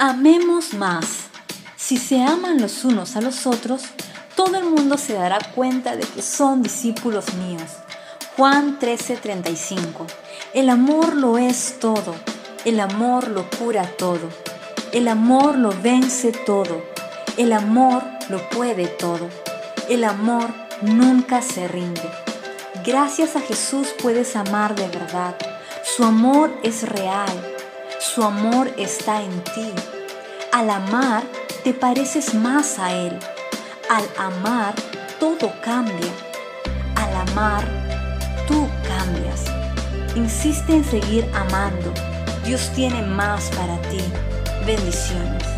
Amemos más. Si se aman los unos a los otros, todo el mundo se dará cuenta de que son discípulos míos. Juan 13:35. El amor lo es todo. El amor lo cura todo. El amor lo vence todo. El amor lo puede todo. El amor nunca se rinde. Gracias a Jesús puedes amar de verdad. Su amor es real. Su amor está en ti. Al amar, te pareces más a Él. Al amar, todo cambia. Al amar, tú cambias. Insiste en seguir amando. Dios tiene más para ti. Bendiciones.